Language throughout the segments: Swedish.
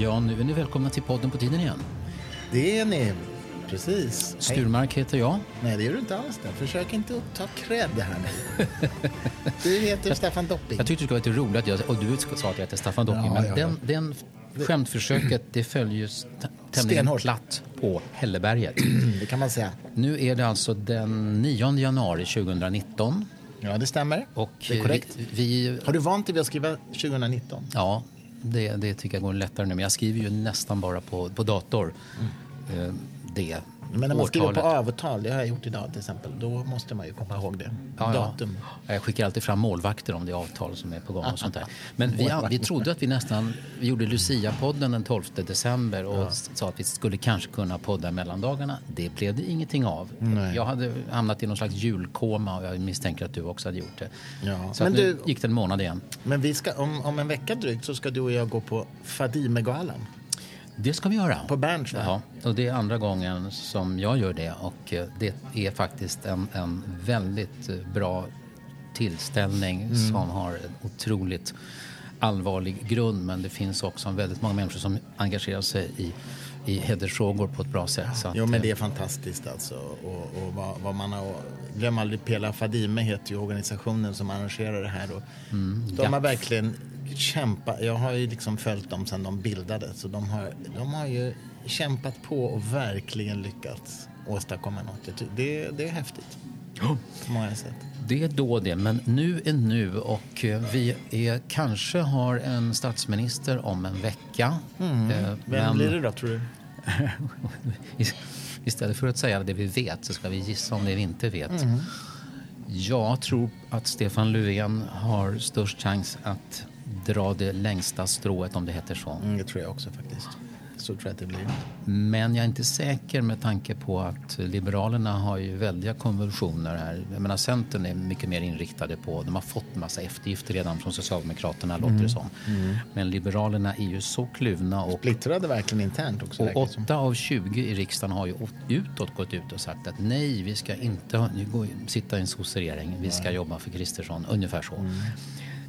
Ja, nu är ni välkomna till podden på tiden igen. Det är ni. Precis. Sturmark heter jag. Nej, det gör du inte alls. Det. Försök inte att ta cred här nu. Du heter Staffan Dopping. Jag tyckte det skulle vara lite roligt att jag, och du sa att jag heter Staffan Dopping, Ja, men ja, ja. den, den skämtförsöket det följer tämligen Stenhårt. platt på Hälleberget. Det kan man säga. Nu är det alltså den 9 januari 2019 Ja, det stämmer. och det är korrekt. vi, vi Har du vant dig vid att skriva 2019? Ja, det, det tycker jag går lättare nu. Men jag skriver ju nästan bara på, på dator. Eh, det Men när man skriver på övertal, det har jag gjort idag till exempel, då måste man ju komma ihåg det. Ja, ja. Datum. Jag skickar alltid fram målvakter om det är avtal som är på gång. och sånt där. Men vi, vi trodde att vi nästan... Vi gjorde Lucia-podden den 12 december och sa att vi skulle kanske kunna podda mellandagarna. Det blev det ingenting av. Jag hade hamnat i någon slags julkoma och jag misstänker att du också hade gjort det. Ja. Så Men nu du- gick det en månad igen. Men vi ska, om, om en vecka drygt så ska du och jag gå på Fadimegalan. Det ska vi göra. På Berns? Ja, och det är andra gången som jag gör det och eh, det är faktiskt en, en väldigt eh, bra tillställning Mm. som har en otroligt allvarlig grund men det finns också väldigt många människor som engagerar sig i, i hedersfrågor på ett bra sätt. Så Jo, men eh, det är fantastiskt alltså. Och, och vad, vad man har, glöm aldrig Pela Fadime heter ju organisationen som arrangerar det här. Och de ja. har verkligen kämpat. Jag har ju liksom följt dem sedan de bildades. Så de har, de har ju kämpat på och verkligen lyckats åstadkomma något. Det, det är häftigt. På många sätt. Det är då det, men nu är nu och eh, vi är, kanske har en statsminister om en vecka. Eh, Mm. Vem men- blir det då tror du? Istället för att säga det vi vet så ska vi gissa om det vi inte vet. Mm. Jag tror att Stefan Löfven har störst chans att dra det längsta strået om det heter så. Mm, det tror jag också faktiskt. Så tror jag att det blir. Men jag är inte säker med tanke på att Liberalerna har ju väldiga konvulsioner här. Jag menar Centern är mycket mer inriktade på, de har fått en massa eftergifter redan från Socialdemokraterna låter det som. Men Liberalerna är ju så kluvna och Splittrade verkligen internt också. Och verkar det som. 8 av 20 i riksdagen har ju utåt gått ut och sagt att nej, vi ska inte ha, nu sitta i en sosseregering, vi ska jobba för Kristersson, ungefär så. Mm.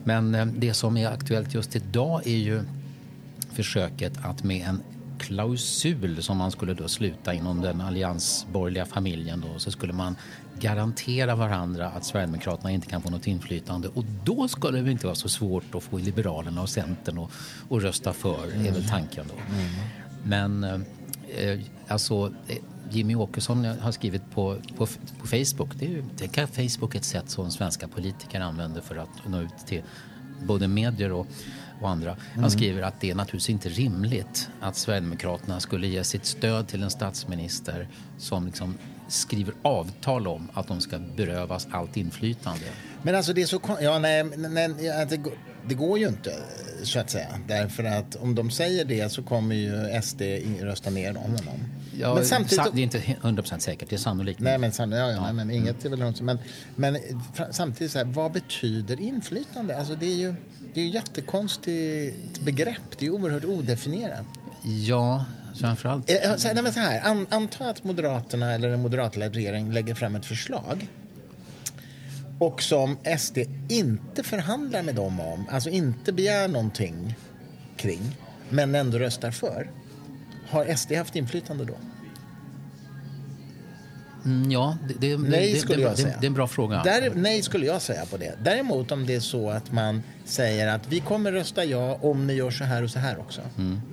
Men eh, det som är aktuellt just idag är ju försöket att med en klausul som man skulle då sluta inom den alliansborgerliga familjen då, så skulle man garantera varandra att Sverigedemokraterna inte kan få något inflytande. Och då skulle det inte vara så svårt att få Liberalerna och Centern att, rösta för, är väl tanken då. Men eh, eh, alltså eh, Jimmy Åkesson har skrivit på, på, på Facebook. Det är, ju, det kan Facebook ett sätt som svenska politiker använder för att nå ut till både medier och, och andra. Han skriver att det är naturligtvis inte rimligt att Sverigedemokraterna skulle ge sitt stöd till en statsminister som liksom skriver avtal om att de ska berövas allt inflytande. Men alltså det är så ja, nej, nej, det, går- det går ju inte så att säga. Därför att om de säger det så kommer ju SD rösta ner honom. Ja, men samtidigt... sa- det är inte 100% säkert, det är sannolikt. Nej, men, ja, ja, nej, men inget är väl något, men, men samtidigt, så här, vad betyder inflytande? Alltså, det är ju det är ju jättekonstigt begrepp. Det är oerhört odefinierat. Ja, framförallt. Eh, Så här, nej, men så här, an, anta att Moderaterna eller en moderatledd regering lägger fram ett förslag och som SD inte förhandlar med dem om, alltså inte begär någonting kring, men ändå röstar för. Har SD haft inflytande då? Mm, ja, det, det, Nej, det, skulle jag säga. det är en bra fråga. Där, nej, skulle jag säga på det. Däremot om det är så att man säger att vi kommer rösta ja om ni gör så här och så här också.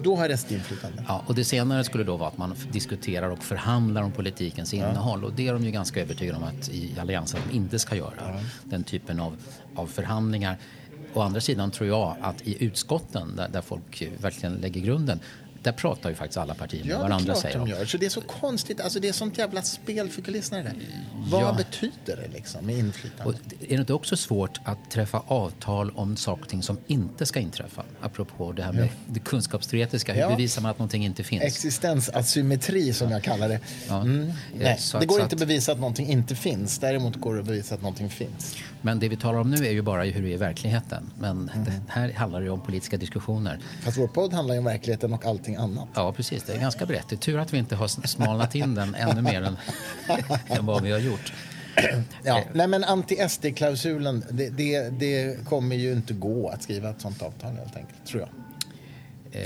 Då har SD inflytande. Ja, och det senare skulle då vara att man diskuterar och förhandlar om politikens innehåll. Och det är de ju ganska övertygade om att i Alliansen att de inte ska göra. Den typen av, av förhandlingar. Å andra sidan tror jag att i utskotten där, där folk verkligen lägger grunden, där pratar ju faktiskt alla partier med Ja, det är varandra klart säger de gör. Så det är så konstigt. Alltså, det är sånt jävla spel för kulisserna. där. Vad Ja. betyder det liksom med inflytande? Och är det inte också svårt att träffa avtal om saker och ting som inte ska inträffa? Apropå det här med det kunskapsteoretiska, hur Ja. bevisar man att någonting inte finns? Existensasymmetri som jag kallar det. Ja. Mm. Eh, Nej, det går inte att- bevisa att någonting inte finns. Däremot går det att bevisa att någonting finns. Men det vi talar om nu är ju bara hur det är i verkligheten. Men Mm. det här handlar ju om politiska diskussioner. Fast vår podd handlar ju om verkligheten och allting annat. Ja, precis. Det är ganska brett. Det är tur att vi inte har smalnat in den ännu mer än, än vad vi har gjort. Ja, nej men anti-SD-klausulen, det, det, det kommer ju inte gå att skriva ett sånt avtal helt enkelt, tror jag.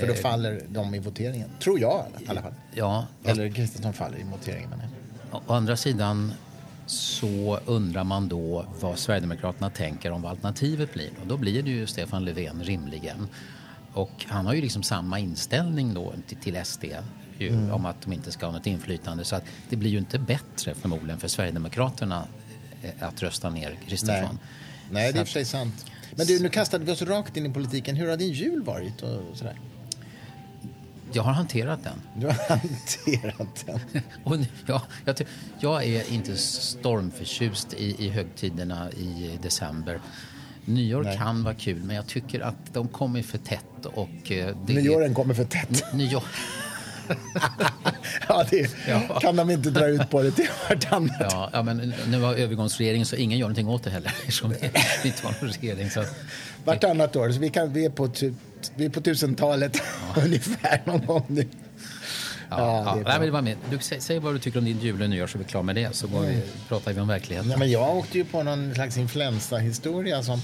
För då faller de i voteringen. Tror jag i alla fall. Ja, Eller Kristersson faller i voteringen. Å andra sidan så undrar man då vad Sverigedemokraterna tänker om vad alternativet blir. Och då blir det ju Stefan Löfven rimligen. Och han har ju liksom samma inställning då till, SD ju, om att de inte ska ha något inflytande. Så att det blir ju inte bättre förmodligen för Sverigedemokraterna eh, att rösta ner Kristersson. Nej, det är i och att- för sig sant. Men du, nu kastade vi oss rakt in i politiken. Hur har din jul varit? Och sådär? Jag har hanterat den. Du har hanterat den. Och jag, ty- jag är inte stormförtjust i, i högtiderna i december. Nyår Nej. kan vara kul, men jag tycker att de kommer för tätt. Och eh, det Nyåren kommer för tätt. Är, nyår, Ja, det Ja. kan de inte dra ut på det till vartannat. ja, ja, men nu har övergångsregeringen så ingen gör någonting åt det heller eftersom det inte var någon regering. Så, Vartannat år. Så vi, kan, vi, är på, tu- vi är på tusentalet ungefär någon gång nu. ja, Ja, ja, det nej, men med. Du, säg, säg vad du tycker om din jul och nyår så är vi klara med det. Så går vi, pratar vi om verkligheten. Nej, men jag åkte ju på någon slags influensahistoria som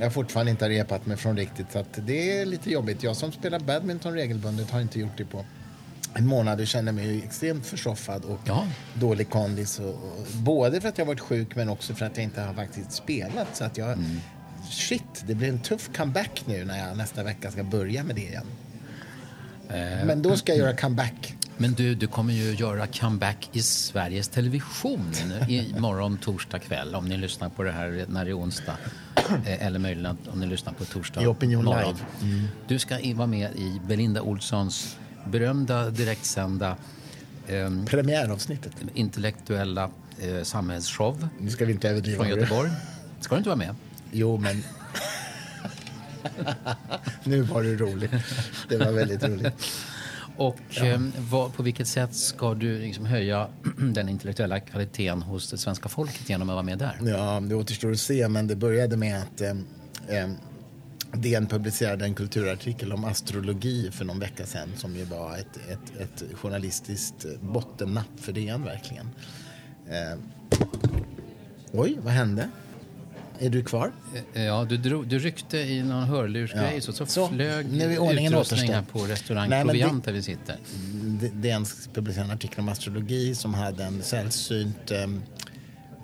jag fortfarande inte har repat mig från riktigt. Så det är lite jobbigt. Jag som spelar badminton regelbundet har inte gjort det på en månad och känner mig extremt försoffad och Ja. dålig kondis. Och, och, både för att jag varit sjuk men också för att jag inte har faktiskt spelat. Så att jag, shit, det blir en tuff comeback nu när jag nästa vecka ska börja med det igen. Men då ska jag göra comeback. Men du, du kommer ju göra comeback i Sveriges Television i morgon torsdag kväll om ni lyssnar på det här när det är onsdag. Eh, Eller möjligen om ni lyssnar på torsdag I Opinion morgon. Live. Mm. Du ska vara med i Belinda Olssons berömda direktsända eh, Premiäravsnittet. intellektuella eh, samhällsshow Nu ska vi inte överdriva. från Göteborg. Ska du inte vara med? Jo, men... nu var det roligt. Det var väldigt roligt. Och eh, vad, på vilket sätt ska du liksom höja den intellektuella kvaliteten hos det svenska folket genom att vara med där? Ja, det återstår att se, men det började med att eh, eh, DN publicerade en kulturartikel om astrologi för någon vecka sedan som ju var ett, ett, ett journalistiskt bottennapp för DN verkligen. Eh, oj, vad hände? Är du kvar? Eh, Ja, du, drog, du ryckte i någon hörlursgrej Ja. så, så, Så, flög nu är ordningen utrustningen på restaurang Nej, Proviant där vi sitter. DN publicerade en artikel om astrologi som hade en sällsynt, eh,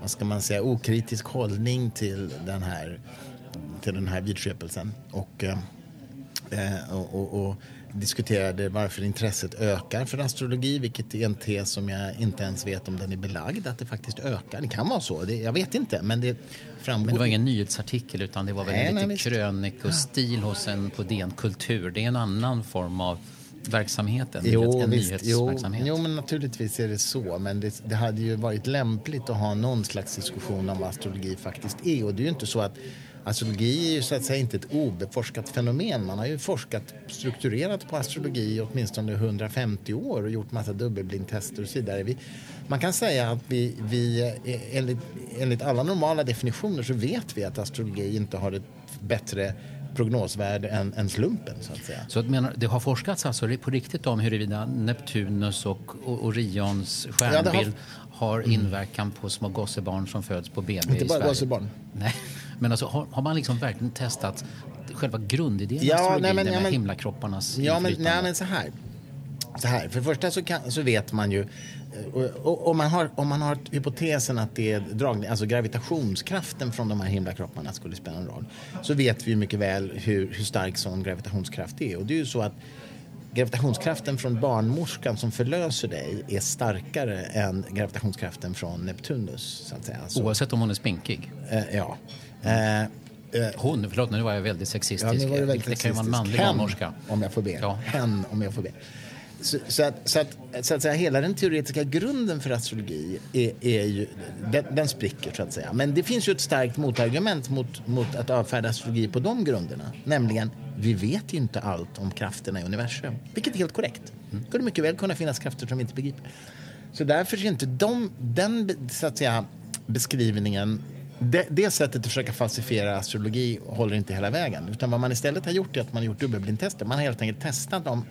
vad ska man säga, okritisk hållning till den här, till den här vidskepelsen. Och, eh, och, och, och diskuterade varför intresset ökar för astrologi, vilket är en tes som jag inte ens vet om den är belagd, att det faktiskt ökar. Det kan vara så, det, jag vet inte, men det framgår. Men det var ingen nyhetsartikel utan det var väl Nej, lite nej, krönikostil hos en på DN Kultur. Det är en annan form av verksamhet än Jo, en visst, jo, nyhetsverksamhet. jo, men naturligtvis är det så. Men det, det hade ju varit lämpligt att ha någon slags diskussion om vad astrologi faktiskt är. Och det är ju inte så att astrologi är ju så att säga inte ett obeforskat fenomen. Man har ju forskat strukturerat på astrologi i åtminstone 150 år och gjort massa dubbelblindtester och så vidare. Vi, man kan säga att vi, vi eh, enligt, enligt alla normala definitioner så vet vi att astrologi inte har ett bättre prognosvärde än, än slumpen så att säga. Så att menar, det har forskats alltså på riktigt om huruvida Neptunus och Orions det har- Mm. stjärnbild har inverkan på små gossebarn som föds på BB Inte i bara Sverige? gossebarn. Nej, men alltså har, har man liksom verkligen testat själva grundidén Ja, astrologi, nej, men- det ja, med men- himlakropparnas Ja, men, nej, men så här. Så här. För det första så, kan, så vet man ju... Och, om, man har, om man har hypotesen att det är dragning, alltså gravitationskraften från de här himlakropparna skulle spela en roll så vet vi mycket väl hur, hur stark sån gravitationskraft är. Och det är ju så att gravitationskraften från barnmorskan som förlöser dig är starkare än gravitationskraften från Neptunus. Så att säga. Så, Oavsett om hon är spinkig. eh, ja. Eh, eh, Hon, förlåt nu var jag väldigt Ja, sexistisk. nu var det, väldigt det kan ju vara en manlig Hen, barnmorska. om jag får be. Ja. Hen, om jag får be. Så, så, att, så, att, så att säga, hela den teoretiska grunden för astrologi är, är ju, den, den spricker så att säga. Men det finns ju ett starkt motargument mot, mot att avfärda astrologi på de grunderna. Nämligen, vi vet inte allt om krafterna i universum. Vilket är helt korrekt. Det skulle mycket väl kunna finnas krafter som vi inte begriper. Så därför är inte de, den så att säga, beskrivningen det, det sättet att försöka falsifiera astrologi håller inte hela vägen. Utan vad man istället har gjort är att man har gjort dubbelblindtester. Man har helt enkelt testat om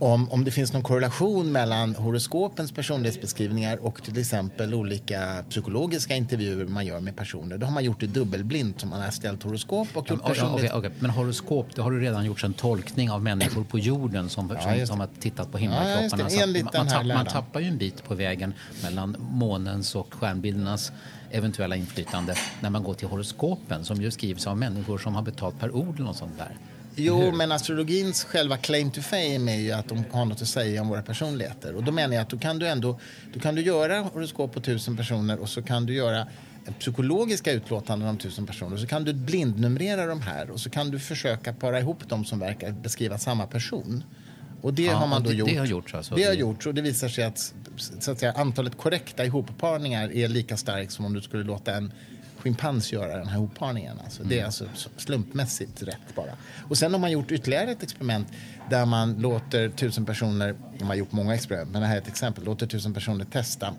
om, om det finns någon korrelation mellan horoskopens personlighetsbeskrivningar och till exempel olika psykologiska intervjuer man gör med personer. Då har man gjort det dubbelblint, som man har ställt horoskop och gjort Ja, okej, okej. Men horoskop, det har du redan gjort en tolkning av människor på jorden som, som, just det. som har tittat på Ja, himlakropparna. Så Enligt man, man, tapp, man tappar ju en bit på vägen mellan månens och stjärnbildernas eventuella inflytande när man går till horoskopen som ju skrivs av människor som har betalt per ord eller något sånt där. Jo, men astrologins själva claim to fame är ju att de har något att säga om våra personligheter. Och då menar jag att då kan du ändå då kan du göra horoskop på tusen personer och så kan du göra psykologiska utlåtanden om tusen personer. Så kan du blindnumrera de här och så kan du försöka para ihop dem som verkar beskriva samma person. Och det Ja, har man då det- gjort. det har gjorts alltså? Det har gjorts och det visar sig att, så att säga, antalet korrekta ihopparningar är lika starkt som om du skulle låta en schimpans göra den här hopparningen. Alltså, Det är alltså slumpmässigt rätt bara. Och sen har man gjort ytterligare ett experiment där man låter tusen personer, man har gjort många experiment, men det här är ett exempel, låter tusen personer testa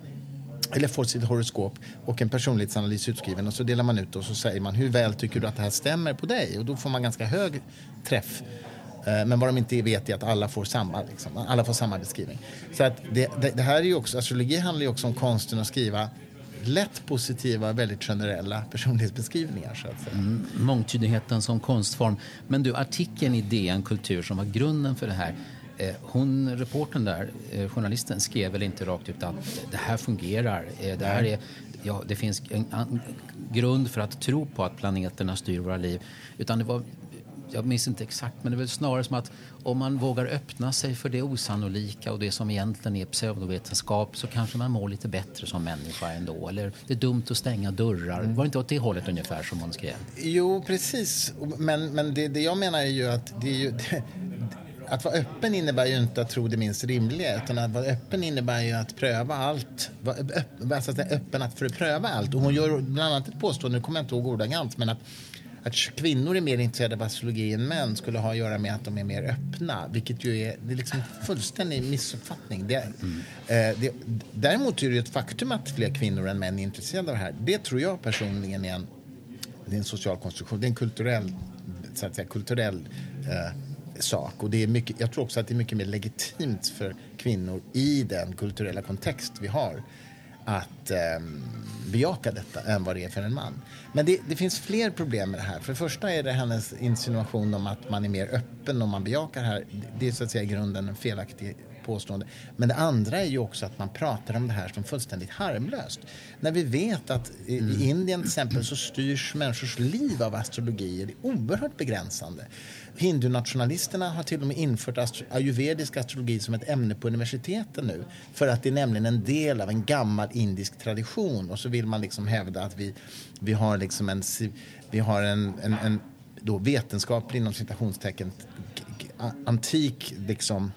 eller får sitt horoskop och en personlighetsanalys utskriven och så delar man ut och så säger man hur väl tycker du att det här stämmer på dig och då får man ganska hög träff. Eh, Men vad de inte vet är att alla får samma, liksom. alla får samma beskrivning. Så att det, det, det här är ju också, astrologi handlar ju också om konsten att skriva lätt positiva, väldigt generella personlighetsbeskrivningar så att säga. Mm, mångtydigheten som konstform. Men du, artikeln i DN Kultur som var grunden för det här eh, hon, reporten där, eh, journalisten, skrev väl inte rakt ut att det här fungerar. Eh, det, här är, ja, det finns en, en grund för att tro på att planeterna styr våra liv. Utan det var, jag minns inte exakt, men det är väl snarare som att om man vågar öppna sig för det osannolika och det som egentligen är pseudovetenskap så kanske man mår lite bättre som människa ändå. Eller det är dumt att stänga dörrar. Var det inte åt det hållet ungefär som hon skrev? Jo, precis. Men, men det, det jag menar är ju att det är ju... Att vara öppen innebär ju inte att tro det minst rimliga utan att vara öppen innebär ju att pröva allt. Vara öpp, vara så att säga öppen att för att pröva allt. Och hon gör bland annat ett påstående, nu kommer jag inte ihåg ordagrant, men att, att kvinnor är mer intresserade av astrologi än män skulle ha att göra med att de är mer öppna. Vilket ju är, det är liksom en fullständig missuppfattning. Det, eh, det, däremot är det ett faktum att fler kvinnor än män är intresserade av det här. Det tror jag personligen är en det är en social konstruktion, det är en kulturell, så att säga, kulturell eh, sak. Och det är mycket, jag tror också att det är mycket mer legitimt för kvinnor i den kulturella kontext vi har att eh, bejaka detta än vad det är för en man. Men det, det finns fler problem med det här. För det första är det hennes insinuation om att man är mer öppen om man bejakar det här. Det är så att säga i grunden en felaktig påstående. Men det andra är ju också att man pratar om det här som fullständigt harmlöst. När vi vet att i, i Indien till exempel så styrs människors liv av astrologier. Det är oerhört begränsande. Hindunationalisterna har till och med infört astro ayurvedisk astrologi som ett ämne på universiteten nu. För att det är nämligen en del av en gammal indisk tradition. Och så vill man liksom hävda att vi, vi har liksom en, vi har en, en, en då vetenskaplig inom citationstecken antik liksom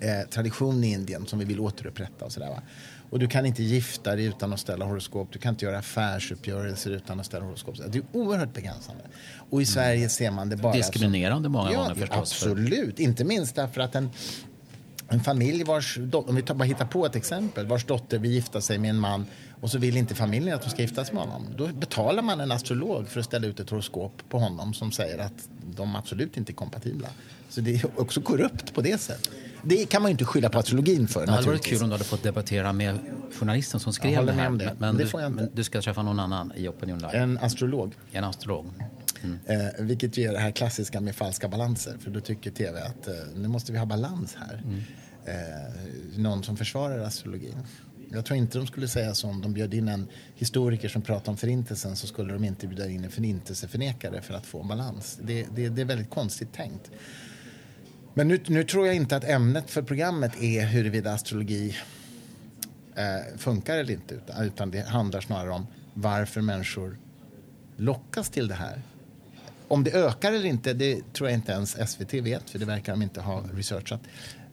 eh, tradition i Indien som vi vill återupprätta och sådär va. Och du kan inte gifta dig utan att ställa horoskop. Du kan inte göra affärsuppgörelser utan att ställa horoskop. Det är oerhört begränsande. Och i Sverige ser man det bara Diskriminerande många ja, gånger förstås. för- Absolut. Inte minst därför att en, en familj vars, om vi tar, bara hittar på ett exempel, vars dotter vill gifta sig med en man och så vill inte familjen att de ska gifta sig med honom. Då betalar man en astrolog för att ställa ut ett horoskop på honom som säger att de absolut inte är kompatibla. Så det är också korrupt på det sättet. Det kan man ju inte skylla på astrologin för. Det hade varit kul om du hade fått debattera med journalisten som skrev det här. det. Men, Det du, men du ska träffa någon annan i Opinion Live. En astrolog. En astrolog. Eh, vilket är det här klassiska med falska balanser. För då tycker tv att eh, nu måste vi ha balans här. Eh, någon som försvarar astrologin. Jag tror inte de skulle säga så om de bjöd in en historiker som pratar om förintelsen så skulle de inte bjuda in en förintelseförnekare för att få en balans. Det, det, det är väldigt konstigt tänkt. Men nu, nu tror jag inte att ämnet för programmet är huruvida astrologi eh, funkar eller inte. Utan, utan det handlar snarare om varför människor lockas till det här. Om det ökar eller inte, det tror jag inte ens SVT vet, för det verkar de inte ha researchat.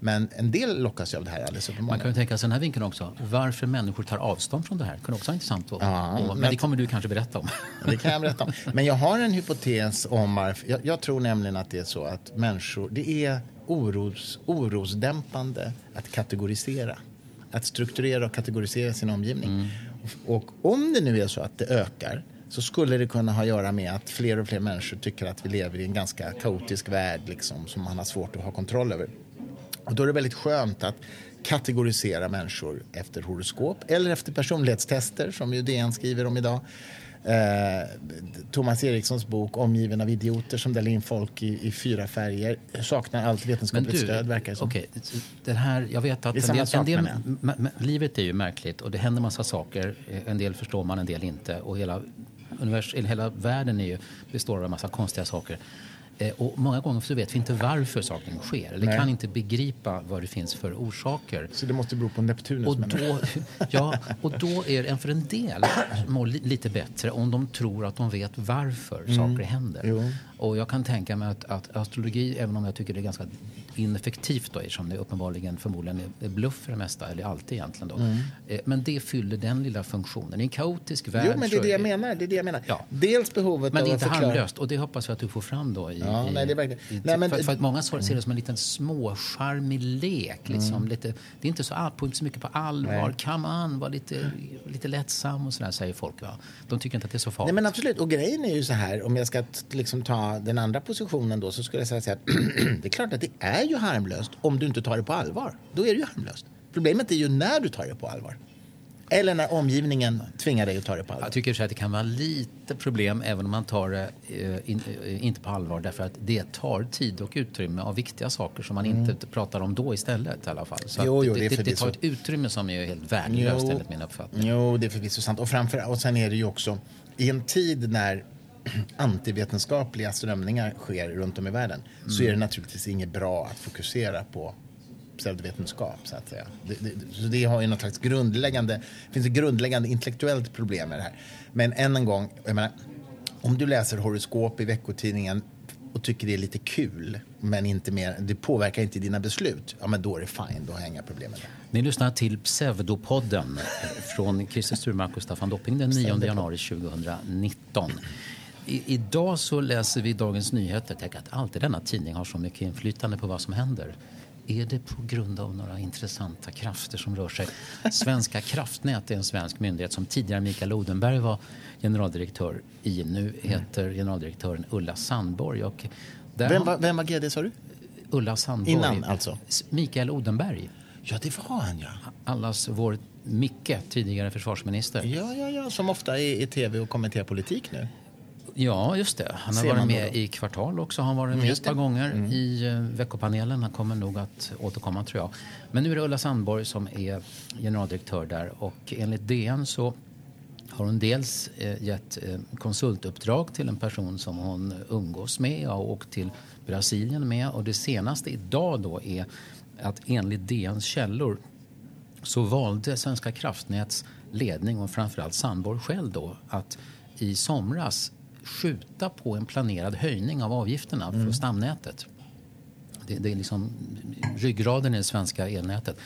Men en del lockas ju av det här alldeles Man uppenbarligen. kan ju tänka sig den här vinkeln också. Varför människor tar avstånd från det här. kan också vara intressant. Att, Ja, och, men men- det kommer du kanske berätta om. Det kan jag berätta om. Men jag har en hypotes om varför. Jag, jag tror nämligen att det är så att människor, det är oros, orosdämpande att kategorisera. Att strukturera och kategorisera sin omgivning. Och om det nu är så att det ökar så skulle det kunna ha att göra med att fler och fler människor tycker att vi lever i en ganska kaotisk värld liksom, som man har svårt att ha kontroll över. Och då är det väldigt skönt att kategorisera människor efter horoskop eller efter personlighetstester som ju DN skriver om idag. Eh, Thomas Erikssons bok Omgiven av idioter som delar in folk i, i fyra färger saknar allt vetenskapligt du, stöd verkar det som. Okay, det här, jag vet att en del, sak, en del livet är ju märkligt och det händer massa saker. En del förstår man, en del inte. Och hela, univers, hela världen är ju, består av en massa konstiga saker. Eh, och många gånger så vet vi inte varför saker sker. Eller Nej. kan inte begripa vad det finns för orsaker. Så det måste bero på Neptunus? Och då, ja, och då är det för en del mår lite bättre om de tror att de vet varför mm. saker händer. Jo. Och jag kan tänka mig att, att, astrologi, även om jag tycker det är ganska ineffektivt då, eftersom det uppenbarligen förmodligen är bluff för det mesta, eller alltid egentligen då. Mm. Eh, men det fyller den lilla funktionen. I en kaotisk värld... Jo, men det är det jag menar. Det är det jag menar. Ja. Dels behovet Men det är inte harmlöst och det hoppas jag att du får fram då. I, ja, i, nej, det är verkligen. I, nej, men, för, för, att många ser det som en liten småcharmig lek. Liksom, mm. lite, det är inte så, på, inte så mycket på allvar. Nej. Come on, var lite, lite lättsam och sådär, säger folk. Va? De tycker inte att det är så farligt. Nej, men absolut. Och grejen är ju så här, om jag ska liksom ta den andra positionen då, så skulle jag säga att det är klart att det är ju harmlöst om du inte tar det på allvar. Då är det ju harmlöst. Problemet är ju när du tar det på allvar. Eller när omgivningen tvingar dig att ta det på allvar. Jag tycker så att det kan vara lite problem även om man tar det eh, in, eh, inte på allvar därför att det tar tid och utrymme av viktiga saker som man mm. inte pratar om då istället i alla fall. Så jo, jo, det, det, det, tar ett utrymme som är helt värdelöst enligt min uppfattning. Jo, det är förvisso sant. Och, framför, och sen är det ju också i en tid när antivetenskapliga strömningar sker runt om i världen mm. så är det naturligtvis inget bra att fokusera på pseudovetenskap. Så att säga. Det, det, så det har ju något slags grundläggande, finns ett grundläggande intellektuellt problem med det här. Men än en gång, jag menar, om du läser horoskop i veckotidningen och tycker det är lite kul, men inte mer, det påverkar inte dina beslut, ja men då är det fine, då har jag inga problem med det. Ni lyssnar till Pseudopodden från Christer Sturmark och Staffan Dopping den 9 januari 2019. I, idag så läser vi Dagens Nyheter. Tänk att alltid denna tidning har så mycket inflytande på vad som händer. Är det på grund av några intressanta krafter som rör sig? Svenska kraftnät är en svensk myndighet som tidigare Mikael Odenberg var generaldirektör i. Nu heter generaldirektören Ulla Sandborg. Och vem, var, vem var GD sa du? Ulla Sandborg. Innan alltså? Mikael Odenberg. Ja, det var han ja. Allas vår Micke, tidigare försvarsminister. Ja, ja, ja, som ofta är i tv och kommenterar politik nu. Ja, just det. Han har varit med i Kvartal också. Han har varit med ett par gånger mm. i uh, veckopanelen. Han kommer nog att återkomma tror jag. Men nu är det Ulla Sandborg som är generaldirektör där och enligt DN så har hon dels eh, gett eh, konsultuppdrag till en person som hon umgås med och åkt till Brasilien med. Och det senaste idag då är att enligt DNs källor så valde Svenska kraftnäts ledning och framförallt Sandborg själv då att i somras skjuta på en planerad höjning av avgifterna mm. för stamnätet. Det, det, är liksom ryggraden i det svenska elnätet.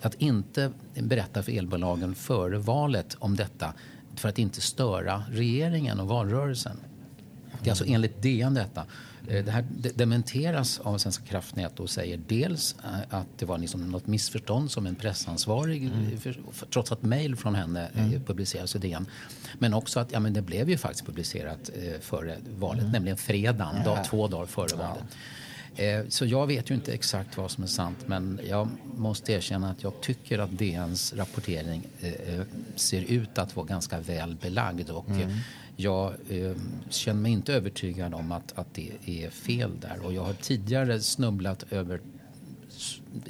Att inte berätta för elbolagen före valet om detta för att inte störa regeringen och valrörelsen. Det är alltså enligt DN detta. Eh, det här dementeras av Svenska kraftnät och säger dels eh, att det var liksom något missförstånd som en pressansvarig, mm. för, trots att mejl från henne eh, mm. publicerades i DN. Men också att ja, men det blev ju faktiskt publicerat eh, före valet, mm. nämligen fredagen, ja. dag, två dagar före valet. Eh, så jag vet ju inte exakt vad som är sant men jag måste erkänna att jag tycker att DNs rapportering eh, ser ut att vara ganska väl belagd. Och, mm jag eh, känner mig inte övertygad om att, att det är fel där. Och jag har tidigare snubblat över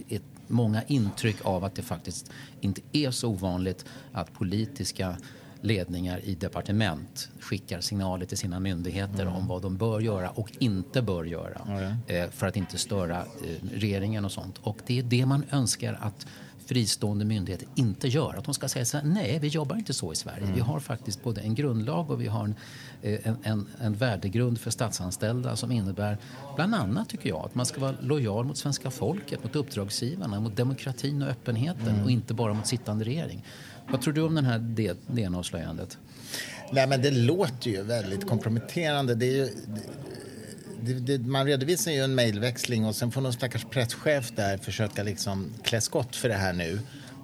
ett, många intryck av att det faktiskt inte är så ovanligt att politiska ledningar i departement skickar signaler till sina myndigheter mm. om vad de bör göra och inte bör göra mm. eh, för att inte störa eh, regeringen och sånt. Och det är det man önskar att fristående myndigheter inte gör. Att de ska säga så här, nej vi jobbar inte så i Sverige. Mm. Vi har faktiskt både en grundlag och vi har en, eh, en, en, en värdegrund för statsanställda som innebär bland annat tycker jag att man ska vara lojal mot svenska folket, mot uppdragsgivarna, mot demokratin och öppenheten mm. och inte bara mot sittande regering. Vad tror du om den här DN-avslöjandet? Nej, men det låter ju väldigt komprometterande. Det är ju, det, det, man redovisar ju en mejlväxling och sen får någon stackars presschef där försöka liksom klä skott för det här nu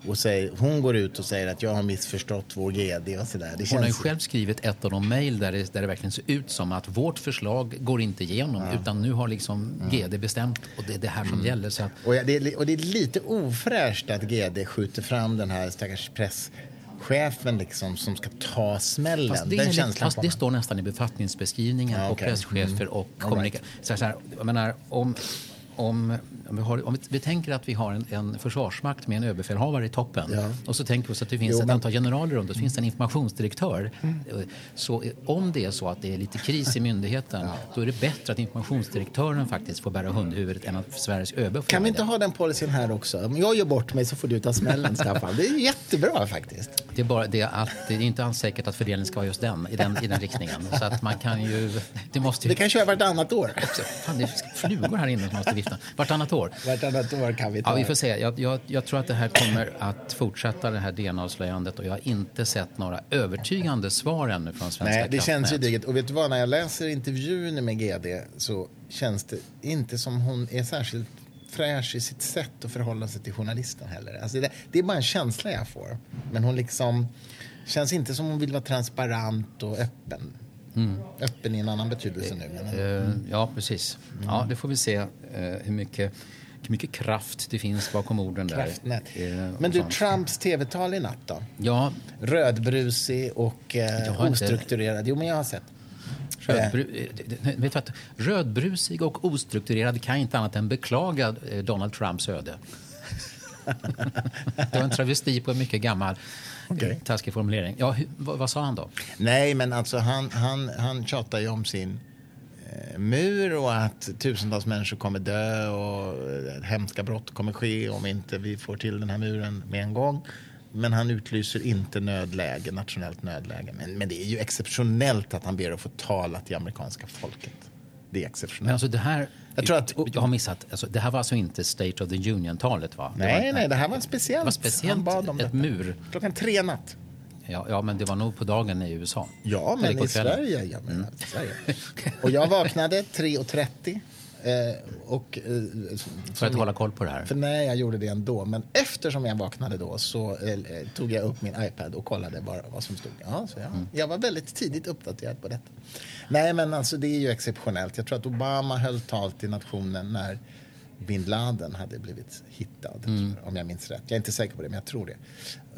Och säger, hon går ut och säger att jag har missförstått vår GD och sådär. Det hon har ju själv skrivit ett av de mejl där, det, där det verkligen ser ut som att vårt förslag går inte igenom ja. utan nu har liksom mm. GD bestämt och det är det här som mm. gäller. Så att... och, det är, och det är lite ofräscht att GD skjuter fram den här stackars press chefen liksom som ska ta smällen. Fast det, Den lite, fast det står nästan i befattningsbeskrivningen ja, okay. på presschefer mm. och kommunikatörer. Right. Så här, jag menar, om, om, om, vi, har, om vi, vi, tänker att vi har en, en försvarsmakt med en överbefälhavare i toppen ja. och så tänker vi oss att det finns jo, ett men... antal generaler runt och så finns det en informationsdirektör. Mm. Så om det är så att det är lite kris i myndigheten ja. då är det bättre att informationsdirektören faktiskt får bära hundhuvudet än att Sveriges ÖB Kan vi inte det. ha den policyn här också? Om jag gör bort mig så får du ta smällen, Staffan. Det är jättebra faktiskt. Det är, bara det, att, det är inte alls säkert att fördelningen ska vara just den, i den, i den riktningen. Så att man kan ju... Det måste ju... Vi kan köra vartannat år. Fan, det är flugor här inne som måste vifta. Vartannat år. Vartannat år kan vi ta. Ja, vi får se. Jag, jag, jag tror att det här kommer att fortsätta, det här DNA-avslöjandet. Och jag har inte sett några övertygande svar ännu från Svenska Nej, det känns ju digert. Och vet du vad, när jag läser intervjun med GD så känns det inte som hon är särskilt fräsch i sitt sätt att förhålla sig till journalisten heller. Alltså det, det är bara en känsla jag får. Men hon liksom känns inte som hon vill vara transparent och öppen. Mm. Öppen i en annan betydelse nu. Mm. Ja, precis. Ja, det får vi se uh, hur mycket hur mycket kraft det finns bakom orden Kraftnät. där. Eh, Men du. Trumps tv-tal i natt då? Ja. Rödbrusig och eh, ostrukturerad. Inte... Jo, men jag har sett. Rödbru... Vet du att rödbrusig och ostrukturerad kan inte annat än beklaga Donald Trumps öde. det var en travesti på en mycket gammal Okay. Taskig formulering. Ja, vad, vad, sa han då? Nej, men alltså han, han, han tjatar ju om sin eh, mur och att tusentals människor kommer dö och eh, hemska brott kommer ske om inte vi får till den här muren med en gång. Men han utlyser inte nödläge, nationellt nödläge. Men, men det är ju exceptionellt att han ber att få tala till amerikanska folket. Det är exceptionellt. Men alltså det här jag tror att... Jag har missat. Alltså, det här var alltså inte State of the Union-talet? va? Nej, var, nej, det här var speciellt. Det var speciellt Han bad om ett mur. Klockan tre natt. Ja, ja, men det var nog på dagen i USA. Ja, men i Sverige. Ja, men, mm. Sverige. Och jag vaknade 3.30 Eh, och, eh, för att hålla koll på det här? För nej, jag gjorde det ändå. Men eftersom jag vaknade då så eh, tog jag upp min iPad och kollade bara vad som stod. Ja, så jag, mm. jag var väldigt tidigt uppdaterad på detta. Nej, men alltså det är ju exceptionellt. Jag tror att Obama höll tal till nationen när bin Laden hade blivit hittad, mm. om jag minns rätt. Jag är inte säker på det, men jag tror det.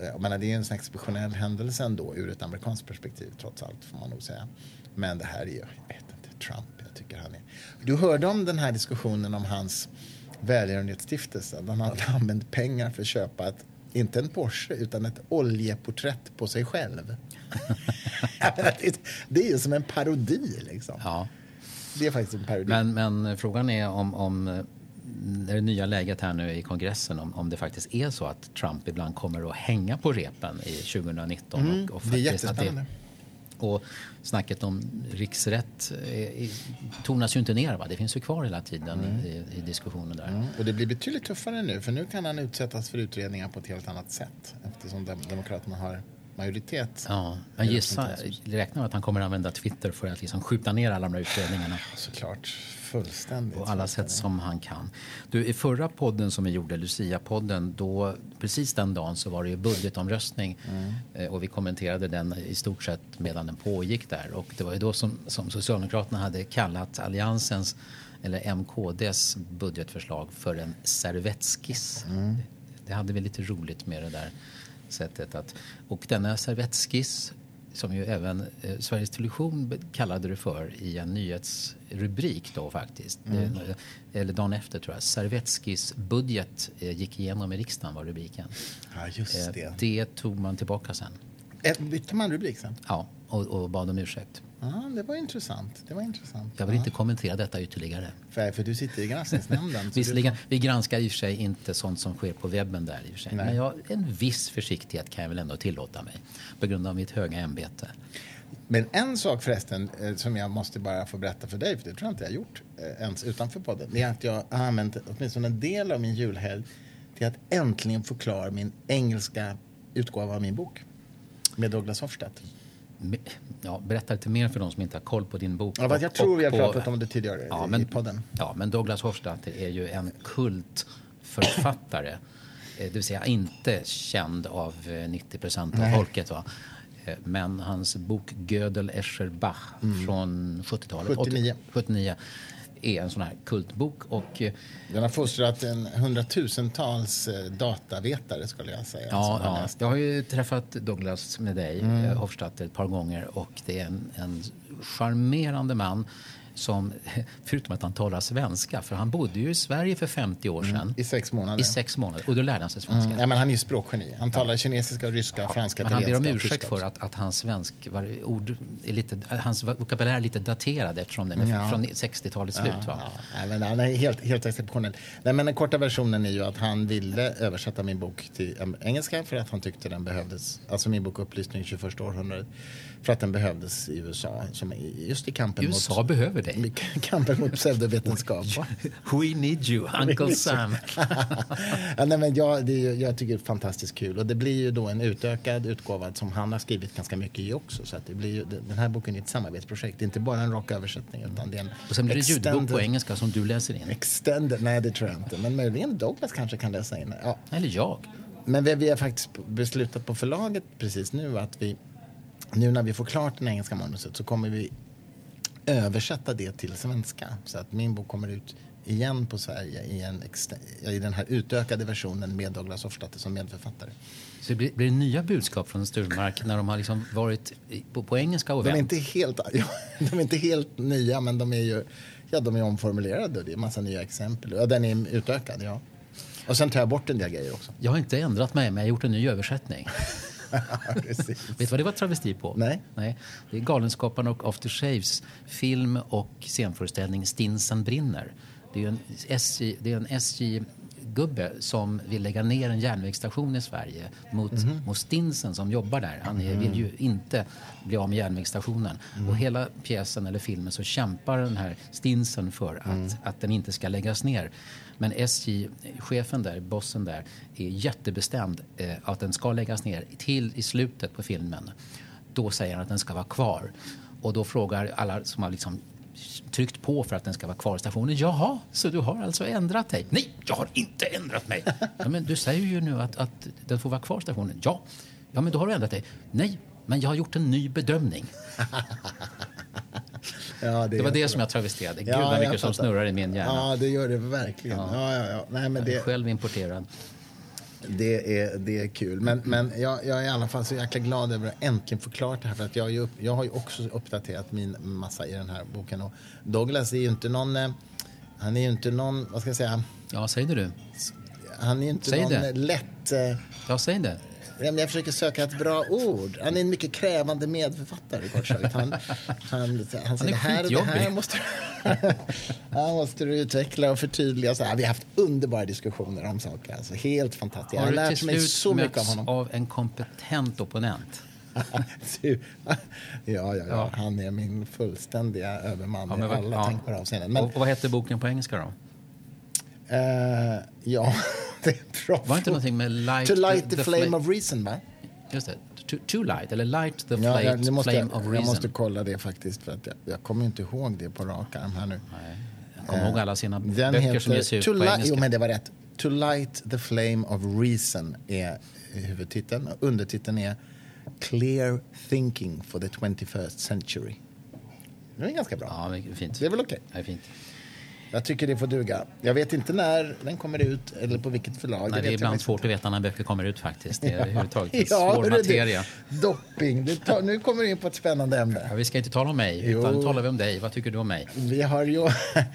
Eh, jag menar, det är en sån exceptionell händelse ändå ur ett amerikanskt perspektiv, trots allt, får man nog säga. Men det här är ju, jag vet inte, Trump tycker han är. Du hörde om den här diskussionen om hans välgörenhetsstiftelse. Han hade använt pengar för att köpa ett, inte en Porsche, utan ett oljeporträtt på sig själv. det är ju som en parodi liksom. Ja. Det är faktiskt en parodi. Men, men frågan är om, om det nya läget här nu i kongressen om, om det faktiskt är så att Trump ibland kommer att hänga på repen i 2019. Mm, och, och det är jättespännande. Och snacket om riksrätt eh, tonas ju inte ner. Va? Det finns ju kvar hela tiden mm. i, i, diskussionen där. Mm. Och det blir betydligt tuffare nu för nu kan han utsättas för utredningar på ett helt annat sätt eftersom Demokraterna har majoritet. Ja, men gissa, räknar med att han kommer att använda Twitter för att liksom skjuta ner alla de här utredningarna. Såklart. Fullständigt. På alla sätt som han kan. Du, I förra podden som vi gjorde, Lucia-podden, då, precis den dagen så var det ju budgetomröstning mm. Eh, och vi kommenterade den i stort sett medan den pågick där. Och det var ju då som, som Socialdemokraterna hade kallat Alliansens eller MKDs budgetförslag för en servettskiss. Mm. Det hade vi lite roligt med det där sättet att... Och denna servettskiss som ju även eh, Sveriges Television kallade det för i en nyhetsrubrik då faktiskt. Mm. Eh, eller dagen efter tror jag. Servetskis budget eh, gick igenom i riksdagen var rubriken. Ja, just eh, det. Det tog man tillbaka sen. Bytte man rubrik sen? Ja, och, och bad om ursäkt. Ja, det var intressant. Det var intressant. Jag vill inte kommentera detta ytterligare. För, för du sitter i granskningsnämnden. Visserligen, vi granskar i och för sig inte sånt som sker på webben där i och för sig. Men jag, en viss försiktighet kan jag väl ändå tillåta mig på grund av mitt höga ämbete. Men en sak förresten eh, som jag måste bara få berätta för dig, för det tror jag inte jag har gjort eh, ens utanför podden. Det är att jag har använt åtminstone en del av min julhelg till att äntligen förklara min engelska utgåva av min bok med Douglas Hofstedt ja, berätta lite mer för de som inte har koll på din bok. Ja, jag tror vi har pratat om det tidigare ja, i men, podden. Ja, men Douglas Hofstad är ju en kultförfattare. Eh, det vill säga inte känd av eh, 90 procent av folket. Va? Eh, Men hans bok Gödel Escher Bach från 70-talet, 79. 79 är en sån här kultbok. Och, eh, Den har fostrat en hundratusentals eh, datavetare skulle jag säga. Ja, ja. Jag har ju träffat Douglas med dig, mm. Hofstadt, ett par gånger och det är en, en charmerande man som, förutom att han talar svenska, för han bodde ju i Sverige för 50 år sedan. I sex månader. I sex månader. Och då lärde han sig svenska. Mm. Ja, men han är ju språkgeni. Han talar kinesiska, ryska, franska, Men han ber om ursäkt för att, att hans svensk ord är lite, hans vokabulär är lite daterad eftersom den är Ja. från 60-talets slut. Va? Ja, nej, men han är helt, helt exceptionell. Nej, men den korta versionen är ju att han ville översätta min bok till engelska för att han tyckte den behövdes. Alltså min bok Upplysning i 21 århundradet. För att den behövdes i USA. Som just i kampen USA mot... behöver dig. kampen mot pseudovetenskap. We need you, Uncle Sam. ja, nej, men jag, det jag tycker det är fantastiskt kul. Och det blir ju då en utökad utgåva som han har skrivit ganska mycket i också. Så att det blir ju, den här boken är ett samarbetsprojekt. Det är inte bara en rak översättning utan det är en Och sen blir det ljudbok på extended- engelska som du läser in. Extended, nej det tror jag inte. Men möjligen Douglas kanske kan läsa in. Ja. Eller jag. Men vi, vi har faktiskt beslutat på förlaget precis nu att vi, nu när vi får klart det engelska manuset så kommer vi översätta det till svenska. Så att min bok kommer ut igen på Sverige i, en i den här utökade versionen med Douglas Hofstadter som medförfattare. Så det blir, blir det nya budskap från Sturmark när de har liksom varit på, på engelska och De är, inte helt, ja, de är inte helt nya men de är ju ja, de är omformulerade och det är en massa nya exempel. Ja, den är utökad, ja. Och sen tar jag bort en del grejer också. Jag har inte ändrat mig, men jag har gjort en ny översättning. Vet du vad det var travesti på? Nej. Nej. Det är Galenskaparna och After Shaves film och scenföreställning Stinsen brinner. Det är en SJ, det är en SJ-gubbe som vill lägga ner en järnvägsstation i Sverige mot, mot Stinsen som jobbar där. Han är, vill ju inte bli av med järnvägsstationen. Och hela pjäsen eller filmen så kämpar den här Stinsen för att, att den inte ska läggas ner. Men SJ-chefen där, bossen där, är jättebestämd eh, att den ska läggas ner till i slutet på filmen. Då säger han att den ska vara kvar. Och då frågar alla som har liksom tryckt på för att den ska vara kvar i stationen. Jaha, så du har alltså ändrat dig? Nej, jag har inte ändrat mig. Ja, men du säger ju nu att, att den får vara kvar i stationen. Ja, ja, men då har du ändrat dig. Nej, men jag har gjort en ny bedömning. Ja, Det var det som jag travesterade. Gud vad jag mycket som snurrar i min hjärna. Ja, det gör det verkligen. Ja. Ja, ja, Nej, men Jag är det, själv importerad. det, är, det är kul. Men, men jag, jag är i alla fall så jäkla glad över att äntligen få klart det här. För att jag, upp, jag har ju också uppdaterat min massa i den här boken. Och Douglas är ju inte någon... eh, Han är ju inte någon, vad ska jag säga? Ja, säg det du. Han är ju inte Säg någon det. lätt... eh, Ja, säg det. Ja, men Jag försöker söka ett bra ord. Han är en mycket krävande medförfattare. Kort sagt. Han, han, han, säger, det här, det skitjobbig." här måste, han måste du utveckla och förtydliga. Så här, vi har haft underbara diskussioner om saker. Alltså, helt fantastiskt. Jag har Har lärt mig så mycket av honom. av en kompetent opponent? Du, ja, ja, ja, han är min fullständiga överman Ja, i men vad- alla ja. tänkbara avseenden. Men, Och, och vad hette boken på engelska då? eh, ja, det är bra Var inte någonting med light To light the, the flame fla- of reason, va? Just det. To, to light, eller light the Ja, flame, jag, måste, flame jag, of jag reason. måste kolla det faktiskt. För att jag, jag kommer inte ihåg det på rak arm här nu. Nej. Jag kommer ihåg alla sina Den böcker som ges ut på engelska. Jo, men det var rätt. To light the flame of reason är huvudtiteln. Undertiteln är Clear thinking for the 21st century. Det är ganska bra. Ja, fint. Det är väl okej? Fint. Jag tycker det får duga. Jag vet inte när den kommer ut eller på vilket förlag. Nej, det är ibland svårt att veta när böcker kommer ut faktiskt. Det är överhuvudtaget Ja, svår materia. Dopping. Du tar, nu kommer du in på ett spännande ämne. Ja, vi ska inte tala om mig, Jo. utan nu talar vi om dig. Vad tycker du om mig? Vi har ju,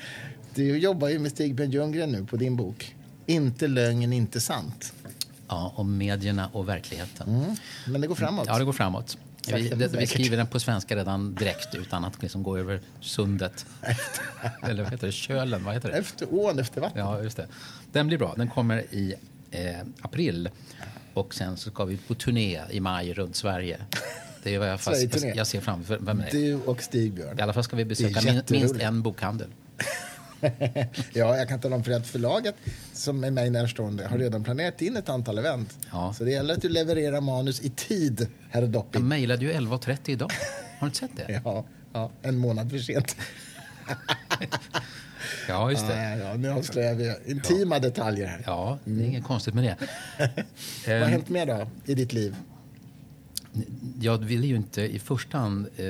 du jobbar ju med Stig-Björn Ljunggren nu på din bok. Inte lögn, inte sant. Ja, om medierna och verkligheten. Mm. Men det går framåt. Ja, det går framåt. Vi, det, vi skriver den på svenska redan direkt utan att liksom gå över sundet. Eller vad heter det? Kölen? Vad heter det? Efter ån efter vatten. Ja, just det. Den blir bra. Den kommer i eh, april. Och sen så ska vi på turné i maj runt Sverige. Det är vad jag, fast, jag, jag ser framför mig. Du och Stig-Björn. I alla fall ska vi besöka minst en bokhandel. ja, jag kan tala om för att förlaget som är mig närstående har redan planerat in ett antal event. Ja. Så det gäller att du levererar manus i tid, herr Jag Dopping. mejlade ju 11.30 idag. Har du inte sett det? Ja, ja, en månad för sent. Ja, just det. Ja, ja, nu avslöjar vi intima detaljer här. Ja, det är inget konstigt med det. Vad har hänt mer då i ditt liv? Jag ville ju inte i första hand eh,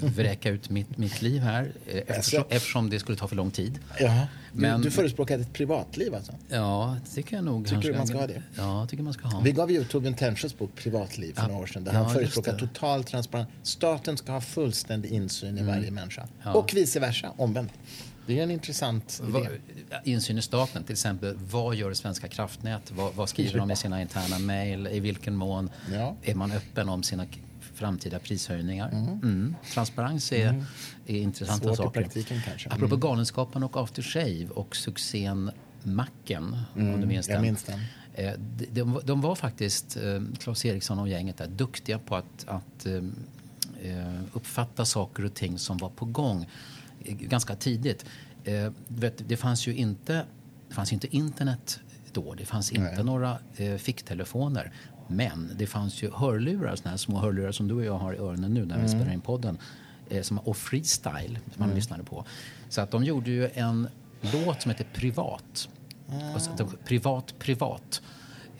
vräka ut mitt, mitt liv här eh, eftersom, eftersom, det skulle ta för lång tid. Ja, du, Men, du förespråkar ett privatliv alltså? Ja, det tycker jag nog. Tycker du man ska ha det? Ja, tycker man ska ha. Vi gav ju ut Torbjörn Tännsjös bok Privatliv för ja, några år sedan där ja, han förespråkar total transparens. Staten ska ha fullständig insyn i mm. varje människa. Ja. Och vice versa, omvänt. Det är en intressant idé. Insyn i staten, till exempel. Vad gör Svenska kraftnät? Vad, vad skriver de i sina interna mejl? I vilken mån ja. är man öppen om sina framtida prishöjningar? Mm. Mm. Transparens är, mm. är intressanta Svårt saker. i praktiken kanske. Apropå mm. Galenskapen och After Shave och succén Macken, mm. om du minns den. Minns den. Eh, de, de, de, var faktiskt, eh, Claes Eriksson och gänget där, duktiga på att, att eh, uppfatta saker och ting som var på gång ganska tidigt. Eh, vet, det fanns ju inte, det fanns inte internet då. Det fanns inte Nej. några eh, ficktelefoner. Men det fanns ju hörlurar, såna här små hörlurar som du och jag har i öronen nu när vi mm. spelar in podden. Eh, som, och freestyle som man mm. lyssnade på. Så att de gjorde ju en låt som heter Privat. Mm. Alltså, privat, privat.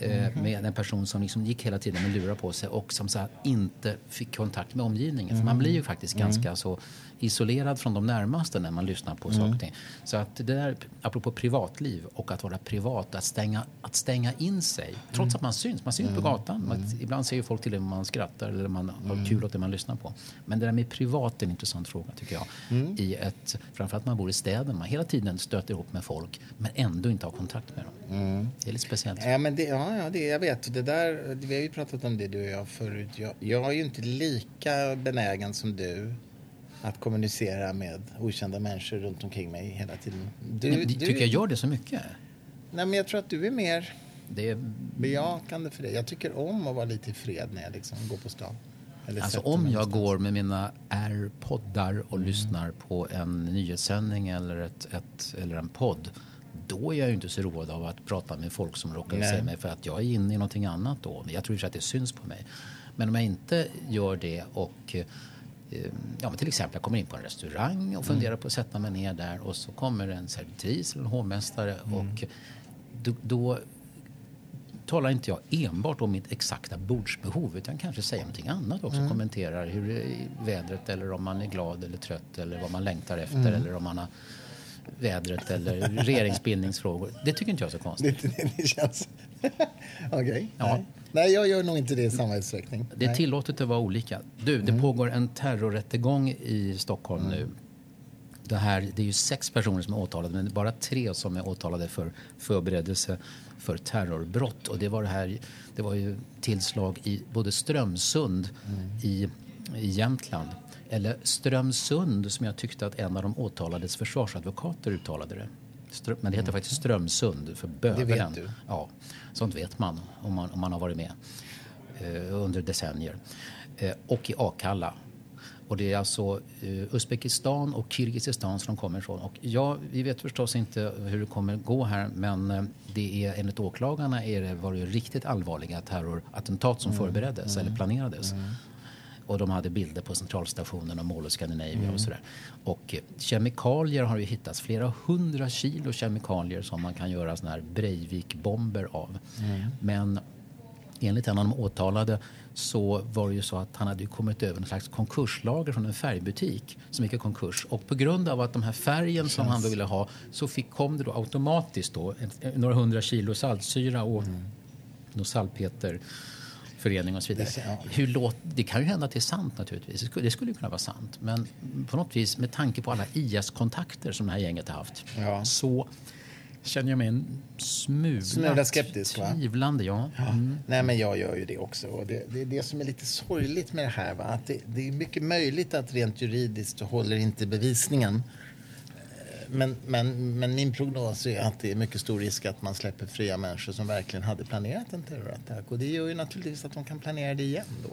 Mm. med en person som liksom gick hela tiden med lurar på sig och som så inte fick kontakt med omgivningen. För man blir ju faktiskt mm. ganska så isolerad från de närmaste när man lyssnar på mm. saker. Så att det där, apropå privatliv och att vara privat, att stänga, att stänga in sig trots mm. att man syns. Man syns mm. på gatan. Man, mm. ibland ser ju folk till det man skrattar eller man har mm. kul åt det man lyssnar på. Men det där med privat är en intressant fråga tycker jag. Mm. I ett, framförallt när man bor i städer. Man hela tiden stöter ihop med folk men ändå inte har kontakt med dem. Mm. Det är lite speciellt. Ja, men det, ja, ja det, jag vet. Det där, vi har ju pratat om det du och jag förut. Jag, jag är ju inte lika benägen som du att kommunicera med okända människor runt omkring mig hela tiden. Du, du, tycker jag gör det så mycket? Nej, men jag tror att du är mer det är... bejakande för det. Jag tycker om att vara lite i fred när jag liksom går på stan. alltså om jag någonstans. går med mina airpoddar och mm. lyssnar på en nyhetssändning eller, ett, ett, eller en podd då är jag ju inte så road av att prata med folk som råkar Nej. se mig för att jag är inne i någonting annat då. Jag tror att det syns på mig. Men om jag inte gör det och Eh, ja, men till exempel jag kommer in på en restaurang och funderar mm. på att sätta mig ner där och så kommer en servitris eller en hovmästare mm. och då, då talar inte jag enbart om mitt exakta bordsbehov utan kanske säger någonting annat också. Mm. Kommenterar hur är vädret eller om man är glad eller trött eller vad man längtar efter mm. eller om man har vädret eller regeringsbildningsfrågor. Det tycker inte jag är så konstigt. Det, det känns... Okej. Okay. Ja. Nej, jag gör nog inte det i samma utsträckning. Det är tillåtet att vara olika. Du, det mm. pågår en terrorrättegång i Stockholm mm. nu. Det, här, det är ju sex personer som är åtalade, men bara tre som är åtalade för förberedelse för terrorbrott. Och det var, det här, det var ju tillslag i både Strömsund mm. i, i Jämtland eller Strömsund som jag tyckte att en av de åtalades försvarsadvokater uttalade det. Ström, men det heter mm. faktiskt Strömsund för bövelen. Det vet du? Ja, sånt vet man om man, om man har varit med eh, under decennier. Eh, och i Akalla. Och det är alltså eh, Uzbekistan och Kirgizistan som de kommer ifrån. Och ja, vi vet förstås inte hur det kommer gå här men eh, det är enligt åklagarna är det, var det riktigt allvarliga terrorattentat som mm. förbereddes mm. eller planerades. Och de hade bilder på centralstationen och Mall of Scandinavia mm. och sådär. Och eh, kemikalier har ju hittats, flera hundra kilo kemikalier som man kan göra sådana här Breivik-bomber av. Mm. Men enligt en av de åtalade så var det ju så att han hade kommit över en slags konkurslager från en färgbutik som gick i konkurs. Och på grund av att de här färgen som han ville ha så fick, kom det då automatiskt då några hundra kilo saltsyra och mm. salpeter förening och så vidare. Det, ja. Hur låt, det kan ju hända att det är sant naturligtvis. Det skulle, det skulle kunna vara sant. Men på något vis med tanke på alla IS-kontakter som det här gänget har haft ja. så känner jag mig en smula, smula skeptisk. Va? Tvivlande, ja. ja. Mm. Nej, men jag gör ju det också. Och det, det är det som är lite sorgligt med det här. Va? Att det, det är mycket möjligt att rent juridiskt håller inte bevisningen men, men, men min prognos är att det är mycket stor risk att man släpper fria människor som verkligen hade planerat en terrorattack. Och det gör ju naturligtvis att de kan planera det igen då.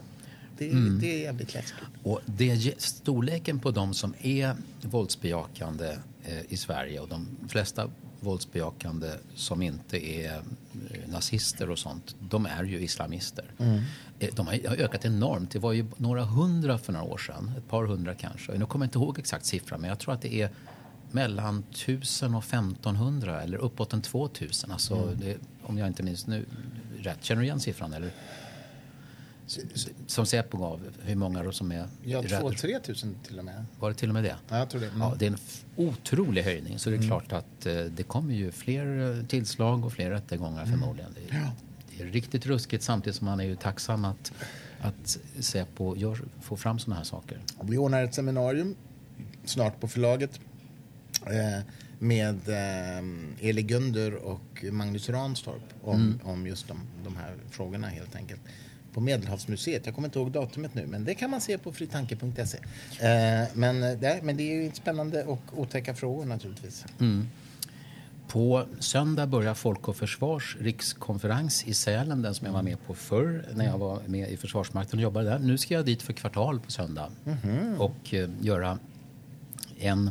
Det, mm. det är jävligt läskigt. Och det, storleken på de som är våldsbejakande eh, i Sverige och de flesta våldsbejakande som inte är eh, nazister och sånt, de är ju islamister. Mm. Eh, de har ökat enormt. Det var ju några hundra för några år sedan, ett par hundra kanske. Nu kommer jag inte ihåg exakt siffran, men jag tror att det är mellan 1000 och 1500 eller uppåt en 2000. Alltså, Mm. det, om jag inte minns nu rätt. Känner du igen siffran? Eller? Som Säpo gav, hur många som är Ja, rädda? 2-3 tusen till och med. Var det till och med det? Ja, jag tror det. Mm. Ja, det är en otrolig höjning. Så det är klart att eh, det kommer ju fler eh, tillslag och fler rättegångar förmodligen. Det är, det är riktigt ruskigt samtidigt som man är ju tacksam att, att Säpo gör, får fram sådana här saker. Vi ordnar ett seminarium snart på förlaget med eh, Eli Gunder och Magnus Ranstorp om, om just de, de här frågorna helt enkelt. På Medelhavsmuseet. Jag kommer inte ihåg datumet nu, men det kan man se på fritanke.se. Eh, men, eh, det, men det är ju spännande och otäcka frågor naturligtvis. På söndag börjar Folk och Försvars rikskonferens i Sälen, den som jag var med på förr när jag var med i Försvarsmakten och jobbade där. Nu ska jag dit för kvartal på söndag och eh, göra en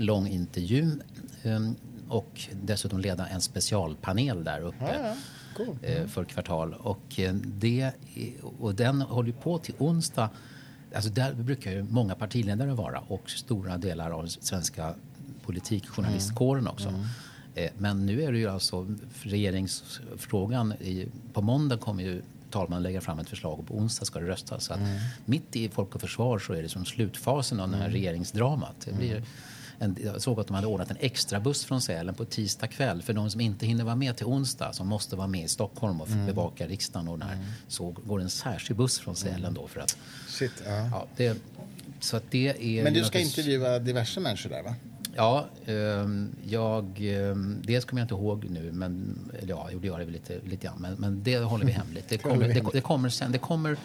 lång intervju eh, och dessutom leda en specialpanel där uppe. Cool. eh, för kvartal. Och, eh, det, och den håller på till onsdag. Alltså där brukar ju många partiledare vara och stora delar av svenska politikjournalistkåren också. Eh, Men nu är det ju alltså regeringsfrågan. I, på måndag kommer ju talmannen lägga fram ett förslag och på onsdag ska det röstas. Så att Mitt i Folk och Försvar så är det som slutfasen av det här regeringsdramat. Det blir en, jag såg att de hade ordnat en extra buss från Sälen på tisdag kväll för de som inte hinner vara med till onsdag, som måste vara med i Stockholm och bevaka riksdagen och där, så går en särskild buss från Sälen då för att... Shit, ja. Ja, det, så att det är Men du ska naturligtvis- intervjua diverse människor där, va? Ja, ehm, jag... ehm, det kommer jag inte ihåg nu, men... Eller ja, det gör det lite, lite grann. Men, men det håller vi hemligt. Det kommer, det, det kommer sen. Det kommer,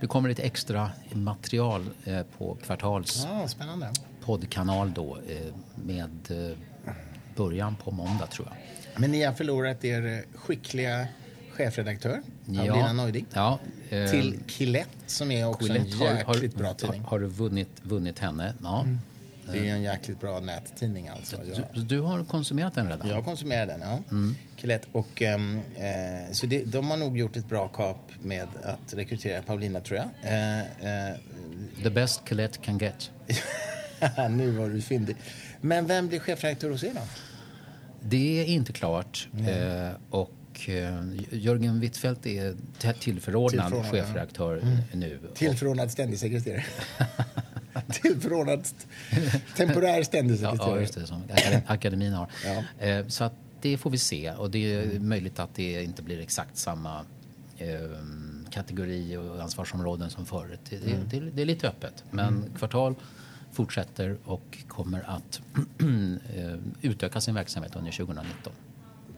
det kommer lite extra material eh, på Kvartals Ja, spännande. Poddkanal då eh, med eh, början på måndag, tror jag. Men ni har förlorat er eh, skickliga chefredaktör, Paulina Neudig, ja, eh, till Quillette som är också en Quillette har- jäkligt har, bra tidning. Har, har du vunnit, vunnit henne? Ja. Det är en jäkligt bra nättidning alltså. Du, du har konsumerat den redan? jag konsumerar den, ja. Quillette. Och, ehm, eh, så det, de har nog gjort ett bra kap med att rekrytera Paulina, tror jag. Eh, The best Colette can get. nu var du fyndig. Men vem blir chefredaktör hos er då? Det är inte klart. Eh, och eh, Jörgen Wittfeldt är tillförordnad Tillförordnad, chefredaktör nu. Tillförordnad ständig sekreterare. Tillförordnad temporär ständig sekreterare. ja, just det, som akad- akademin har. Ja. Eh, så att det får vi se. Och det är möjligt att det inte blir exakt samma eh, kategori och ansvarsområden som förut. Det, det, det, det är lite öppet. Men Kvartal fortsätter och kommer att eh, utöka sin verksamhet under 2019.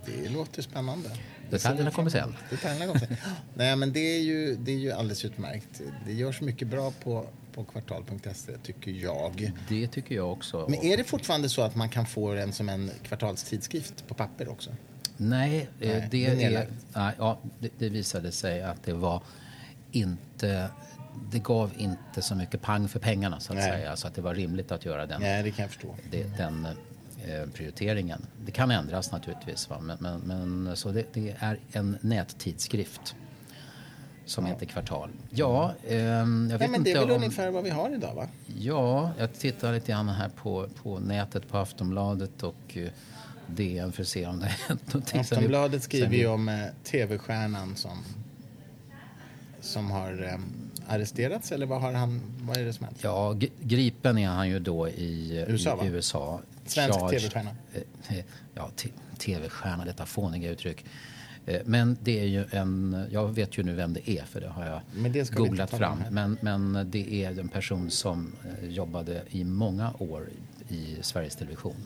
Det låter spännande. Detaljerna kommer sen. Detaljerna kommer sen. Nej, men det är, ju, det är ju alldeles utmärkt. Det görs mycket bra på, på kvartal.se, tycker jag. Det tycker jag också. Men är det fortfarande så att man kan få den som en kvartalstidskrift på papper också? Nej, eh, Nej, det, det är ja, det, det visade sig att det var inte... Det gav inte så mycket pang för pengarna så att Nej. säga. Så att det var rimligt att göra den, Nej, det kan jag förstå. det, den eh, prioriteringen. Det kan ändras naturligtvis. Va? Men, men, men, så det, det är en nättidskrift som heter Kvartal. Ja, ehm, jag vet Ja, men det inte är väl om... ungefär vad vi har idag, va? Ja, jag tittar lite grann här på, på nätet på Aftonbladet och eh, DN för att se om det hänt någonting. Aftonbladet skriver ju om eh, tv-stjärnan som, som har eh, arresterats, eller vad, har han, vad är det som hänt? Ja, gripen är han ju då i USA, i? USA. Svensk TV-stjärna. eh, eh, Ja, tv-stjärna, detta fåniga uttryck. Eh, Men det är ju en, jag vet ju nu vem det är för det har jag det googlat fram. Men, men det är en person som jobbade i många år i Sveriges Television.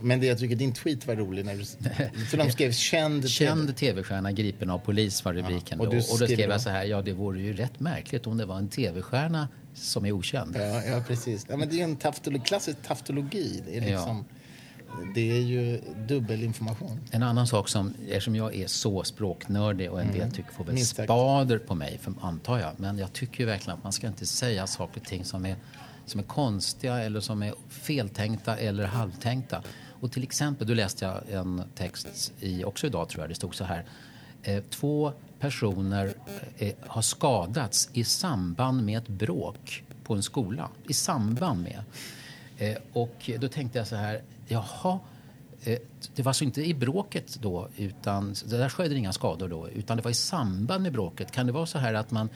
Men det jag tycker din tweet var rolig när du... För de skrev känd... Känd tv-stjärna gripen av polis var rubriken. Ja, och och, du då. och då skriver skrev jag så här, ja det vore ju rätt märkligt om det var en tv-stjärna som är okänd. Ja, ja precis. Ja, men det är en taftolo, klassisk taftologi. Det är, Ja. liksom, det är ju dubbelinformation. En annan sak som, eftersom jag är så språknördig och en del tycker får väl Minst spader på mig, för, antar jag. Men jag tycker ju verkligen att man ska inte säga saker och ting som är, som är konstiga eller som är feltänkta eller halvtänkta. Och till exempel, då läste jag en text i, också idag tror jag, det stod så här. Eh, två personer eh, har skadats i samband med ett bråk på en skola. I samband med. Eh, och då tänkte jag så här, jaha, eh, det var alltså inte i bråket då, utan det där skedde inga skador då, utan det var i samband med bråket. Kan det vara så här att man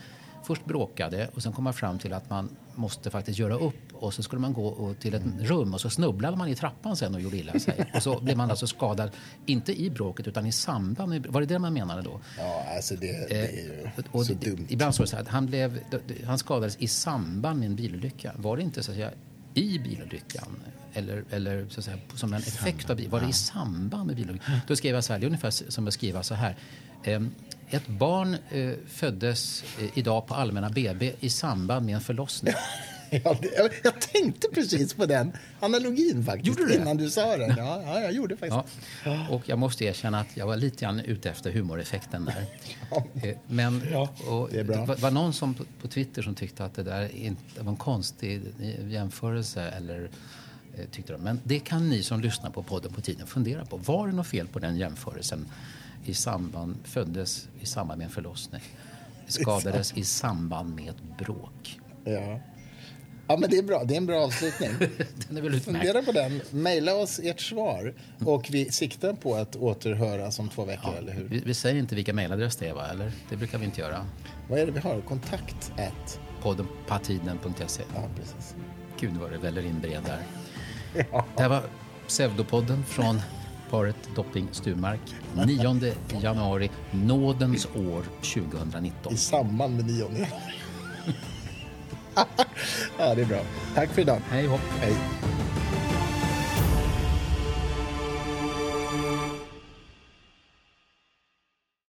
först bråkade och sen kom man fram till att man måste faktiskt göra upp och så skulle man gå till ett rum och så snubblade man i trappan sen och gjorde illa sig. Och så blev man alltså skadad, inte i bråket utan i samband med Var det det man menade då? Ja, alltså det, det är ju Eh, och så dumt. Ibland så så att han, blev, han skadades i samband med en bilolycka. Var det inte så att säga i bilolyckan? Eller, eller så att säga, som en effekt av bil. Var det i samband med bilolyckan? Då skrev jag så här, det är ungefär som att skriva så här. Ehm, Ett barn eh, föddes eh, idag på allmänna BB i samband med en förlossning. Ja, det, jag, tänkte precis på den analogin faktiskt Gjorde du det? innan du sa den. Ja, ja jag gjorde faktiskt. Ja. Och jag måste erkänna att jag var lite grann ute efter humoreffekten där. Eh, Men Ja, det bra. var, någon som på, Twitter som tyckte att det där inte var en konstig jämförelse eller eh, tyckte de. Men det kan ni som lyssnar på podden på tiden fundera på. Var det något fel på den jämförelsen? I samband, föddes i samband med en förlossning. Skadades i samband med ett bråk. Ja. ja, men det är bra. Det är en bra avslutning. Den är väl utmärkt? Fundera på den. Maila oss ert svar. Och vi siktar på att återhöras om två veckor, eller hur? Vi, vi säger inte vilka mejladress det är, va? eller? Det brukar vi inte göra. Vad är det vi har? Kontakt at. Podden patiden.se. Ja, precis. Gud vad det väller in brev där. Det här var Pseudopodden från paret Dopping Sturmark. 9 januari, nådens år 2019. I samband med nionde. ja, det är bra. Tack för idag. Hej hopp. Hej.